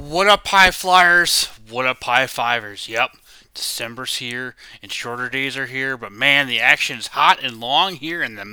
What up, High Flyers? What up, High Fivers? Yep, December's here and shorter days are here, but man, the action is hot and long here in the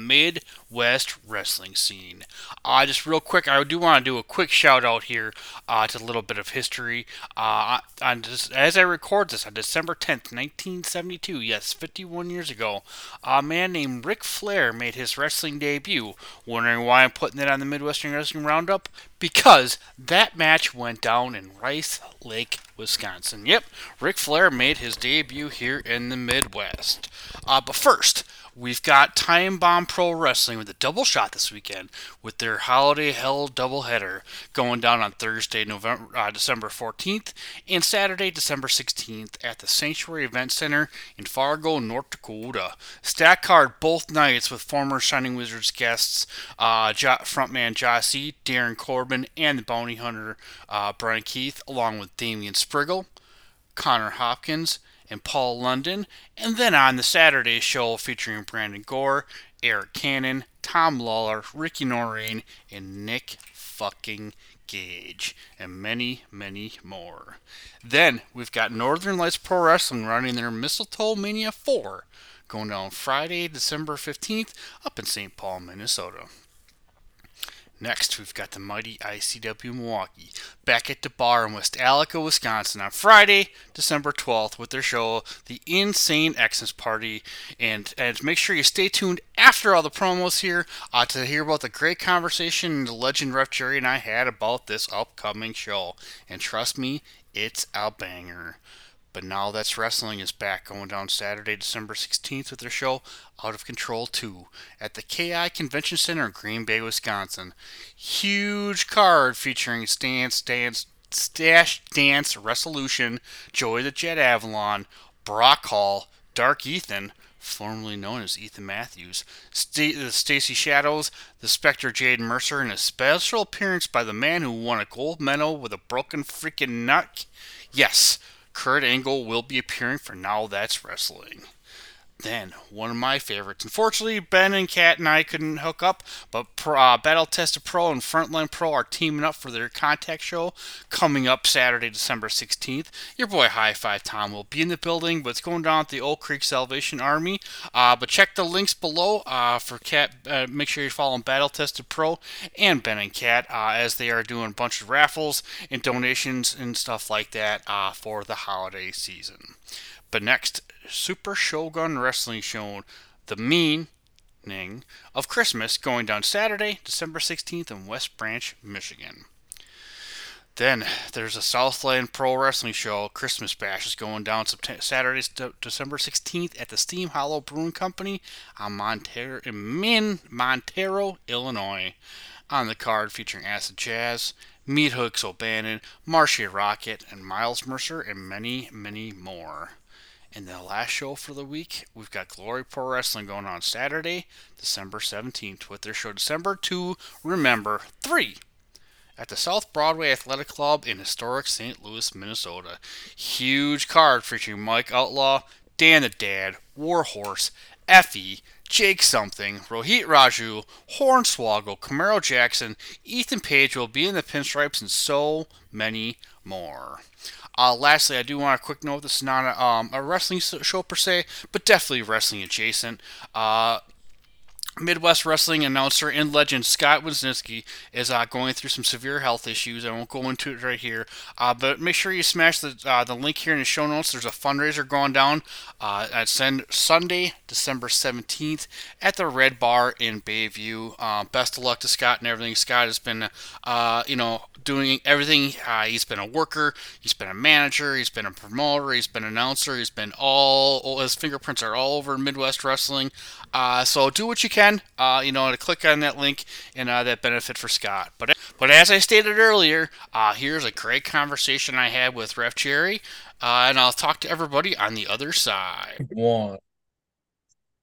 Midwest wrestling scene. Uh, just real quick, I do want to do a quick shout out here uh, to a little bit of history. Uh, on this, as I record this on December 10th, 1972, yes, 51 years ago, a man named Ric Flair made his wrestling debut. Wondering why I'm putting it on the Midwestern Wrestling Roundup? Because that match went down in Rice Lake, Wisconsin. Yep, Ric Flair made his debut here in the Midwest. Uh, but first, We've got Time Bomb Pro Wrestling with a double shot this weekend with their Holiday Hell doubleheader going down on Thursday, November, uh, December 14th and Saturday, December 16th at the Sanctuary Event Center in Fargo, North Dakota. Stack card both nights with former Shining Wizards guests uh, frontman Jossie, Darren Corbin, and the bounty hunter uh, Brian Keith, along with Damian Spriggle, Connor Hopkins, and Paul London, and then on the Saturday show featuring Brandon Gore, Eric Cannon, Tom Lawlor, Ricky Noreen, and Nick fucking Gage, and many, many more. Then we've got Northern Lights Pro Wrestling running their Mistletoe Mania 4, going down Friday, December 15th, up in St. Paul, Minnesota. Next, we've got the mighty ICW Milwaukee back at the bar in West Allis, Wisconsin on Friday, December 12th with their show, The Insane Xmas Party. And, and make sure you stay tuned after all the promos here uh, to hear about the great conversation the legend Ref Jerry and I had about this upcoming show. And trust me, it's a banger. But now that's wrestling is back going down Saturday, December 16th with their show Out of Control 2 at the KI Convention Center in Green Bay, Wisconsin. Huge card featuring Stance Dance Stash Dance Resolution, Joey the Jet Avalon, Brock Hall, Dark Ethan, formerly known as Ethan Matthews, St- the Stacy Shadows, the Spectre Jade Mercer, and a special appearance by the man who won a gold medal with a broken freaking nut. Yes, Kurt Angle will be appearing for Now That's Wrestling. Then, one of my favorites. Unfortunately, Ben and Kat and I couldn't hook up, but uh, Battle Tested Pro and Frontline Pro are teaming up for their contact show coming up Saturday, December 16th. Your boy High Five Tom will be in the building, but it's going down at the Oak Creek Salvation Army. Uh, but check the links below uh, for Cat. Uh, make sure you follow Battle Tested Pro and Ben and Kat uh, as they are doing a bunch of raffles and donations and stuff like that uh, for the holiday season. But next, Super Shogun Wrestling Show, The Meaning of Christmas, going down Saturday, December 16th in West Branch, Michigan. Then there's a Southland Pro Wrestling Show. Christmas Bash is going down Saturday, December 16th at the Steam Hollow Brewing Company on Montero, in Montero, Illinois. On the card featuring Acid Jazz, Meat Hooks O'Bannon, Marcia Rocket, and Miles Mercer, and many, many more. And the last show for the week, we've got Glory Pro Wrestling going on Saturday, December 17th, with their show December 2, Remember 3 at the South Broadway Athletic Club in historic St. Louis, Minnesota. Huge card featuring Mike Outlaw, Dan the Dad, Warhorse, Effie, Jake Something, Rohit Raju, Hornswoggle, Camaro Jackson, Ethan Page will be in the pinstripes, and so many more. Uh, lastly, I do want a quick note. This is not a, um, a wrestling show per se, but definitely wrestling adjacent. Uh, Midwest Wrestling announcer and legend Scott Wisniewski is uh, going through some severe health issues. I won't go into it right here, uh, but make sure you smash the uh, the link here in the show notes. There's a fundraiser going down uh, at Sunday, December 17th, at the Red Bar in Bayview. Uh, best of luck to Scott and everything. Scott has been, uh, you know, doing everything. he's been a worker. He's been a manager. He's been a promoter. He's been an announcer. He's been all, all his fingerprints are all over Midwest Wrestling. so do what you can uh, you know, to click on that link and uh, that benefit for Scott. But but as I stated earlier, uh, here's a great conversation I had with Ref Jerry uh, and I'll talk to everybody on the other side. One.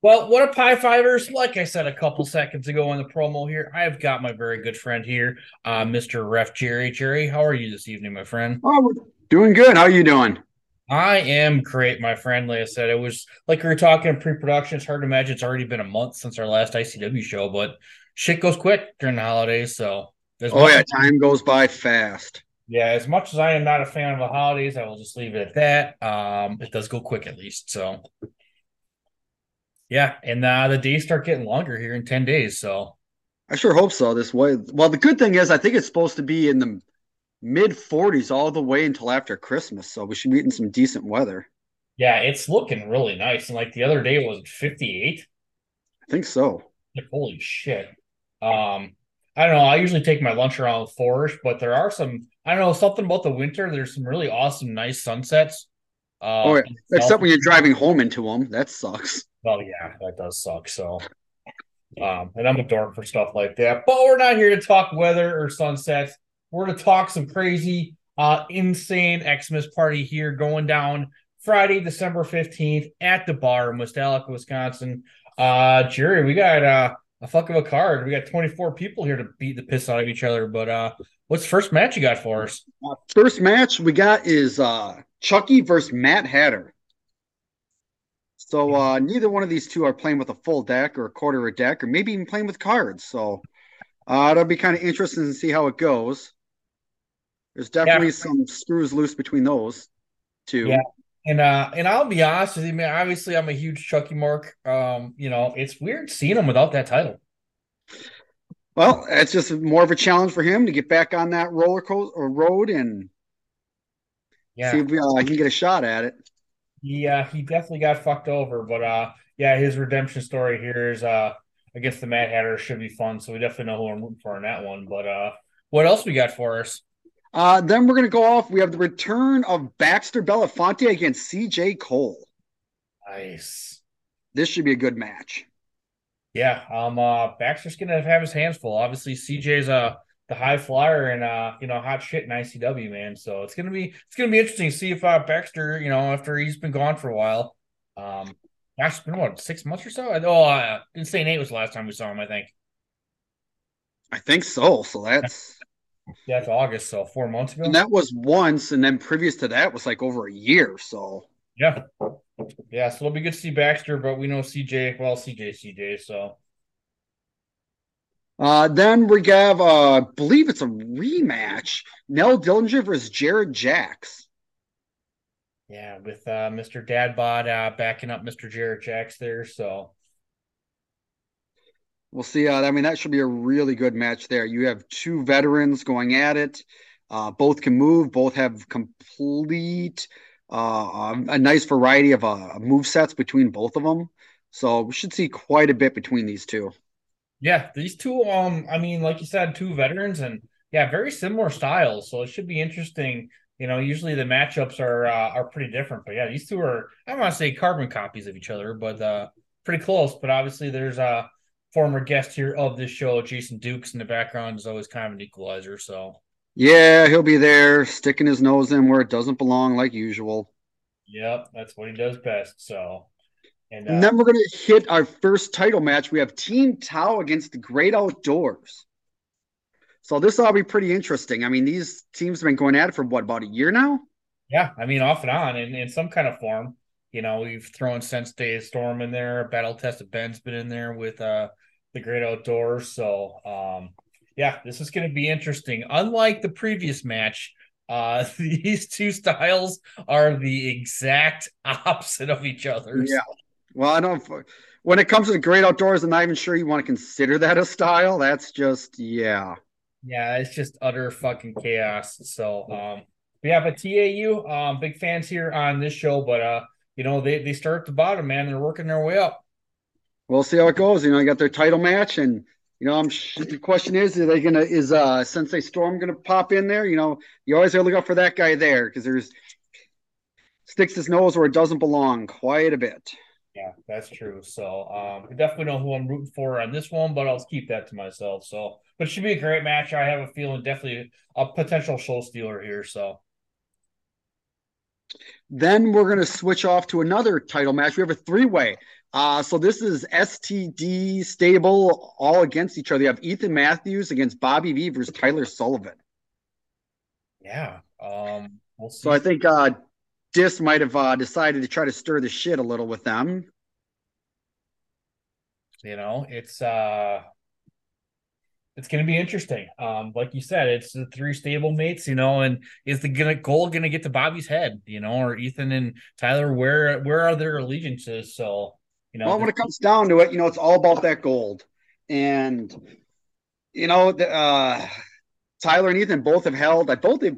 Well, what up, High Fivers? Like I said a couple seconds ago in the promo here, I've got my very good friend here, uh, Mr. Ref Jerry. Jerry, how are you this evening, my friend? Oh, we're doing good. How are you doing? I am great, my friend. Like I said, it was like we were talking in pre-production. It's hard to imagine it's already been a month since our last ICW show, but shit goes quick during the holidays. So, oh yeah, time goes by fast. Yeah, as much as I am not a fan of the holidays, I will just leave it at that. Um, it does go quick at least. So, yeah, and uh, the days start getting longer here in ten days. So, I sure hope so. This way, well, the good thing is, I think it's supposed to be in the mid 40s all the way until after Christmas. So we should be in some decent weather. Yeah, it's looking really nice. And like the other day it was 58. I think so. Like, holy shit. Um, I don't know. I usually take my lunch around fourish, but there are some. I don't know something about the winter. There's some really awesome, nice sunsets. Uh, oh, yeah. except when you're driving home into them, that sucks. Well, yeah, that does suck. So, um, and I'm a dork for stuff like that. But we're not here to talk weather or sunsets. We're to talk some crazy, uh, insane Xmas party here going down Friday, December 15th at the bar in West Allis, Wisconsin. Uh, Jerry, we got uh, a fuck of a card. We got 24 people here to beat the piss out of each other. But uh, what's the first match you got for us? Uh, first match we got is uh, Chucky versus Mad Hatter. So uh, neither one of these two are playing with a full deck or a quarter of a deck, or maybe even playing with cards. So uh, it'll be kind of interesting to see how it goes. There's definitely yeah. some screws loose between those two. Yeah. And uh and I'll be honest with you, man. Obviously, I'm a huge Chucky Mark. Um, you know, it's weird seeing him without that title. Well, it's just more of a challenge for him to get back on that roller coaster or road and yeah. see if uh, he can get a shot at it. Yeah, he definitely got fucked over, but uh, yeah, his redemption story here is uh against the Mad Hatter should be fun. So we definitely know who I'm rooting for in that one. But uh, what else we got for us? Uh, then we're to go off. We have the return of Baxter Belafonte against CJ Cole. Nice. This should be a good match. Yeah. Um. Uh. Baxter's to have his hands full. Obviously, CJ's uh the high flyer and uh you know hot shit in ICW man. So it's gonna be it's gonna be interesting to see if uh Baxter you know after he's been gone for a while. Um. Gosh, it's been what six months or so. Oh, uh, Insane Eight was the last time we saw him. I think. I think so. So that's yeah, it's August, so four months ago. And that was once, and then previous to that was like over a year. So yeah, yeah. So it'll be good to see Baxter, but we know CJ. Well, CJ, CJ. So uh, then we have, uh, I believe it's a rematch: Nell Dillinger versus Jared Jacks. Yeah, with uh, Mr. Dadbot uh, backing up Mr. Jared Jacks there. So We'll see. Uh, I mean, that should be a really good match there. You have two veterans going at it. Uh, both can move. Both have complete, uh, um, a nice variety of uh, move sets between both of them. So we should see quite a bit between these two. Yeah, these two. Um, I mean, like you said, two veterans, and yeah, very similar styles. So it should be interesting. You know, usually the matchups are uh, are pretty different, but yeah, these two are. I don't want to say carbon copies of each other, but uh, pretty close. But obviously, there's a former guest here of this show, Jason Dukes, in the background is always kind of an equalizer. So yeah, he'll be there sticking his nose in where it doesn't belong, like usual. Yep, that's what he does best. So. And, uh, and then we're going to hit our first title match. We have Team Tao against the Great Outdoors. So this will be pretty interesting. I mean, these teams have been going at it for what about a year now? Yeah, I mean, off and on in, in some kind of form. You know, we've thrown Sense Sensei Storm in there. Battle Tested Ben's been in there with uh the great outdoors. So um, yeah, this is going to be interesting. Unlike the previous match, uh, these two styles are the exact opposite of each other. Yeah. Well, I don't. When it comes to the great outdoors, I'm not even sure you want to consider that a style. That's just yeah. Yeah, it's just utter fucking chaos. So um, we have a TAU. Um, big fans here on this show, but uh, you know they they start at the bottom, man. They're working their way up we'll see how it goes. You know, I got their title match, and you know, I'm the question is, are they gonna is uh Sensei Storm gonna pop in there? You know, you always gotta look out for that guy there because there's sticks his nose where it doesn't belong quite a bit. Yeah, that's true. So um, I definitely know who I'm rooting for on this one, but I'll keep that to myself. So, but it should be a great match. I have a feeling definitely a potential show stealer here. So Then we're going to switch off to another title match. We have a three way. Uh, so this is STD stable all against each other. You have Ethan Matthews against Bobby V versus Tyler Sullivan. Yeah. Um, we'll so I think uh, Dys might have uh, decided to try to stir the shit a little with them. You know, it's uh it's going to be interesting. Um, like you said, it's the three stable mates, you know, and is the gonna, goal going to get to Bobby's head, you know, or Ethan and Tyler? Where where are their allegiances? So, you know, well, when it comes down to it, you know, it's all about that gold, and you know, the, uh, Tyler and Ethan both have held. I both have,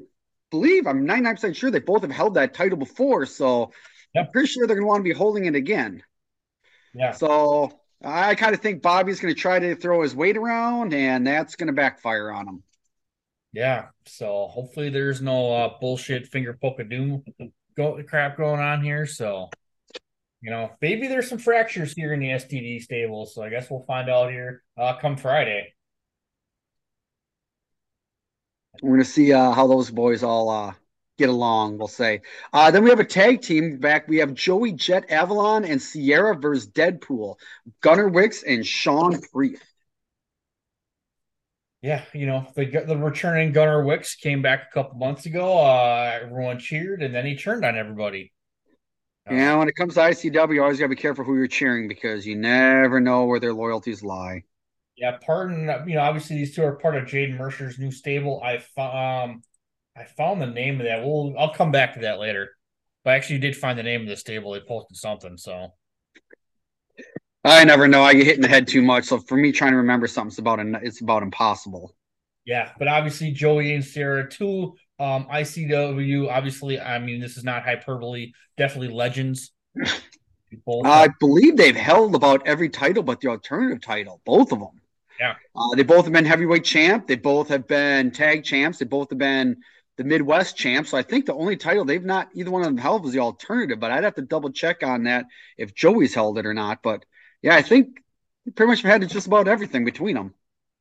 believe I'm 99 percent sure they both have held that title before, so yep. I'm pretty sure they're going to want to be holding it again. Yeah. So I kind of think Bobby's going to try to throw his weight around, and that's going to backfire on him. Yeah. So hopefully there's no uh, bullshit finger poke of doom go crap going on here. So you know, maybe there's some fractures here in the STD stable. So I guess we'll find out here uh, come Friday. We're going to see uh, how those boys all uh, get along, we'll say. Uh, then we have a tag team back. We have Joey Jet Avalon and Sierra versus Deadpool, Gunnar Wicks and Sean Priest. Yeah, you know the the returning Gunnar Wicks came back a couple months ago. Uh, everyone cheered, and then he turned on everybody. Yeah, when it comes to ICW, you always got to be careful who you're cheering because you never know where their loyalties lie. Yeah, pardon. You know, obviously these two are part of Jaden Mercer's new stable. I um I found the name of that. We'll I'll come back to that later. But I actually did find the name of the stable. They posted something, so I never know. I get hit in the head too much. So for me, trying to remember something's about it's about impossible. Yeah, but obviously Joey and Sarah, two um, ICW. Obviously, I mean this is not hyperbole. Definitely legends. I believe they've held about every title but the alternative title, both of them. Yeah, uh, they both have been heavyweight champ. They both have been tag champs. They both have been the Midwest champ. So I think the only title they've not either one of them held was the alternative, but I'd have to double check on that if Joey's held it or not. But yeah, I think pretty much had just about everything between them.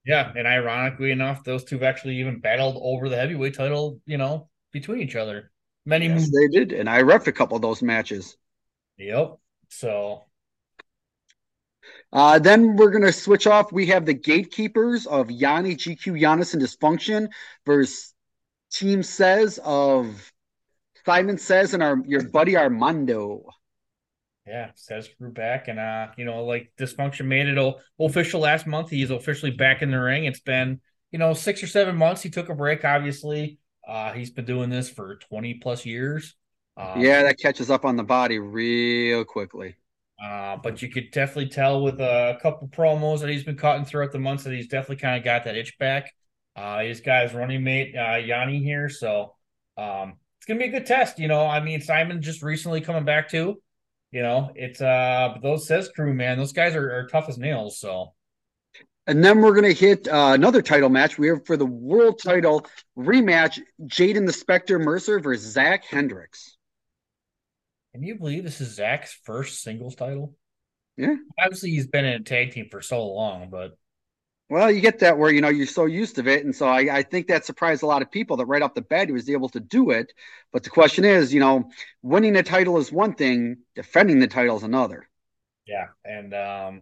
Yeah, and ironically enough, those two have actually even battled over the heavyweight title, you know, between each other. Many yes, they did, and I ref a couple of those matches. Yep. So uh, then we're gonna switch off. We have the gatekeepers of Yanni GQ Giannis and Dysfunction versus team says of Simon says and our your buddy Armando. Yeah, says grew back and uh, you know, like dysfunction made it official last month. He's officially back in the ring. It's been, you know, six or seven months. He took a break, obviously. Uh, he's been doing this for 20 plus years. Um, yeah, that catches up on the body real quickly. Uh, but you could definitely tell with a couple promos that he's been cutting throughout the months that he's definitely kind of got that itch back. Uh, he's got his running mate uh, Yanni here, so um, it's gonna be a good test. You know, I mean, Simon just recently coming back too. You know, it's uh, those says crew man, those guys are, are tough as nails. So, and then we're gonna hit uh, another title match. We have for the world title rematch: Jaden the Spectre Mercer versus Zach Hendricks. Can you believe this is Zach's first singles title? Yeah. Obviously, he's been in a tag team for so long, but well, you get that where you know you're so used to it, and so I, I think that surprised a lot of people that right off the bat he was able to do it. But the question is, you know, winning a title is one thing, defending the title is another. Yeah, and um,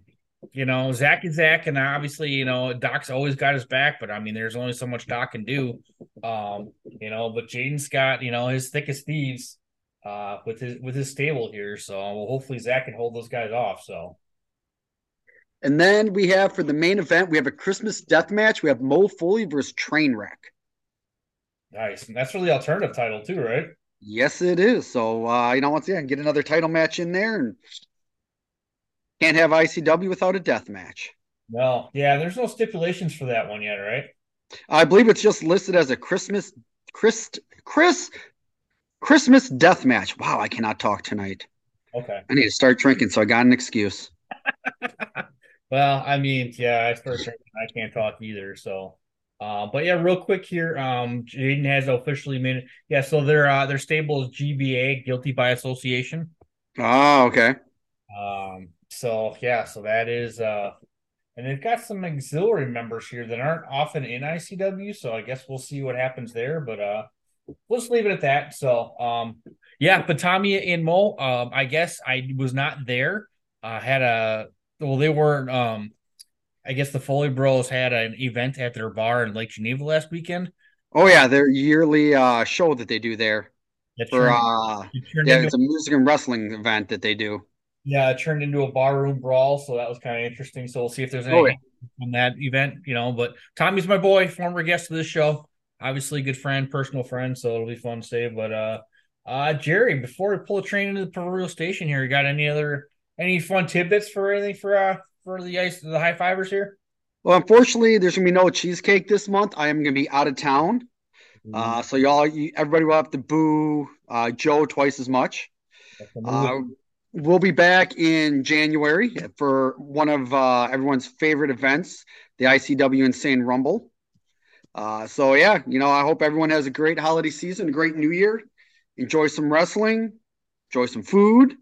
you know, Zach is Zach, and obviously, you know, Doc's always got his back, but I mean, there's only so much Doc can do. Um, you know, but Jaden Scott, you know, his thickest thieves uh with his with his stable here. So well, hopefully Zach can hold those guys off. So and then we have for the main event, we have a Christmas death match. We have Mo Foley versus Trainwreck. Nice. And that's for the alternative title too, right? Yes, it is. So uh, you know, once again, get another title match in there and can't have ICW without a death match. No, yeah, there's no stipulations for that one yet, right? I believe it's just listed as a Christmas Chris Chris Christmas death match. Wow, I cannot talk tonight. Okay. I need to start drinking, so I got an excuse. Well, I mean, yeah, I start drinking. I can't talk either. So, uh, but yeah, real quick here. Um, Jaden has officially made it. Yeah, so their uh their stable is GBA, guilty by association. Oh, okay. Um, so yeah, so that is uh, and they've got some auxiliary members here that aren't often in ICW. So I guess we'll see what happens there. But uh, we'll just leave it at that. So um, Yeah, but Tommy and Mo, um, I guess I was not there. I uh, had a well, they weren't. Um, I guess the Foley Bros had an event at their bar in Lake Geneva last weekend. Oh yeah, their yearly uh, show that they do there. It for turned, uh, it yeah, into, it's a music and wrestling event that they do. Yeah, it turned into a barroom brawl, so that was kind of interesting. So we'll see if there's any oh, yeah. on that event, you know. But Tommy's my boy, former guest of this show, obviously good friend, personal friend, so it'll be fun to say. But uh, uh, Jerry, before we pull a train into the proverbial station here, you got any other any fun tidbits for anything for uh for the ice the high fivers here? Well, unfortunately, there's gonna be no cheesecake this month. I am gonna be out of town, mm-hmm. uh, so y'all, you, everybody will have to boo uh, Joe twice as much. Uh, we'll be back in January for one of uh, everyone's favorite events, the ICW Insane Rumble. Uh, so yeah, you know, I hope everyone has a great holiday season, a great New Year. Enjoy some wrestling, enjoy some food.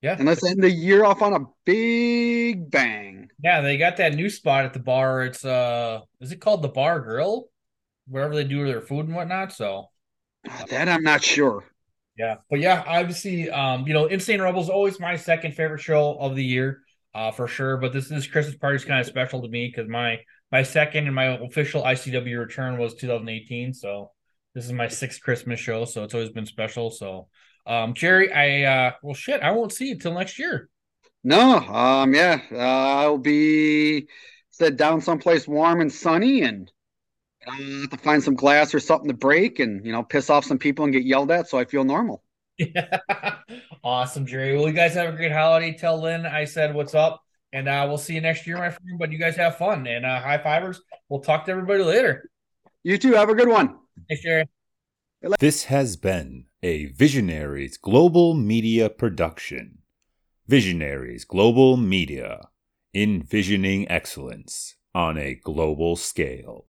Yeah, and let's end the year off on a big bang. Yeah, they got that new spot at the bar. It's uh, is it called the Bar Grill? Wherever they do their food and whatnot. So that I'm not sure. Yeah, but yeah, obviously, um, you know, Insane Rebels always my second favorite show of the year, uh, for sure. But this this Christmas party is kind of special to me because my my second and my official ICW return was 2018. So this is my sixth Christmas show, so it's always been special. So, um, Jerry, I uh, well, shit, I won't see you till next year. No, um, yeah, uh, I'll be set down someplace warm and sunny and I'll have to find some glass or something to break and you know piss off some people and get yelled at so I feel normal. Yeah. awesome, Jerry. Well, you guys have a great holiday. Tell Lynn I said what's up, and uh, we'll see you next year, my friend. But you guys have fun and uh, high fivers. We'll talk to everybody later. You too. Have a good one. Thanks, Jerry. This has been a Visionaries Global Media production. Visionaries Global Media, envisioning excellence on a global scale.